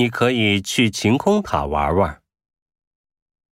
你可以去晴空塔玩玩。